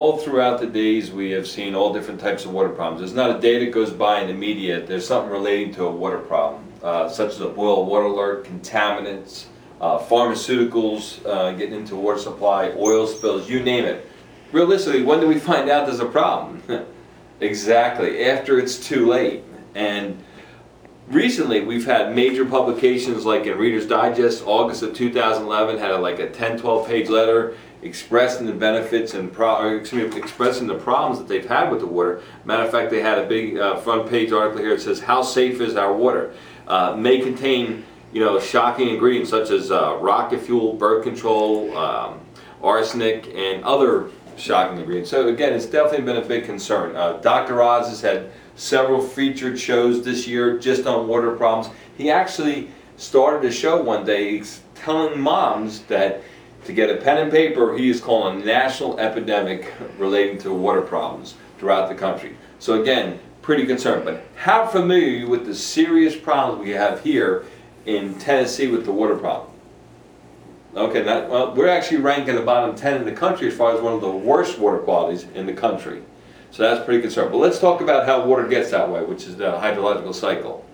All throughout the days, we have seen all different types of water problems. There's not a day that goes by in the media, there's something relating to a water problem, uh, such as a boil water alert, contaminants, uh, pharmaceuticals uh, getting into water supply, oil spills, you name it. Realistically, when do we find out there's a problem? exactly, after it's too late. And recently, we've had major publications like in Reader's Digest, August of 2011, had like a 10, 12 page letter expressing the benefits and pro, excuse me, expressing the problems that they've had with the water. Matter of fact, they had a big uh, front page article here that says, "How safe is our water?" Uh, may contain, you know, shocking ingredients such as uh, rocket fuel, birth control, um, arsenic, and other shocking ingredients. So again, it's definitely been a big concern. Uh, Dr. Oz has had several featured shows this year just on water problems. He actually started a show one day telling moms that to get a pen and paper, he is calling a national epidemic relating to water problems throughout the country. So again, pretty concerned. But how familiar are you with the serious problems we have here in Tennessee with the water problem? Okay, that, well, we're actually ranked in the bottom 10 in the country as far as one of the worst water qualities in the country. So that's pretty concerning. But let's talk about how water gets that way, which is the hydrological cycle.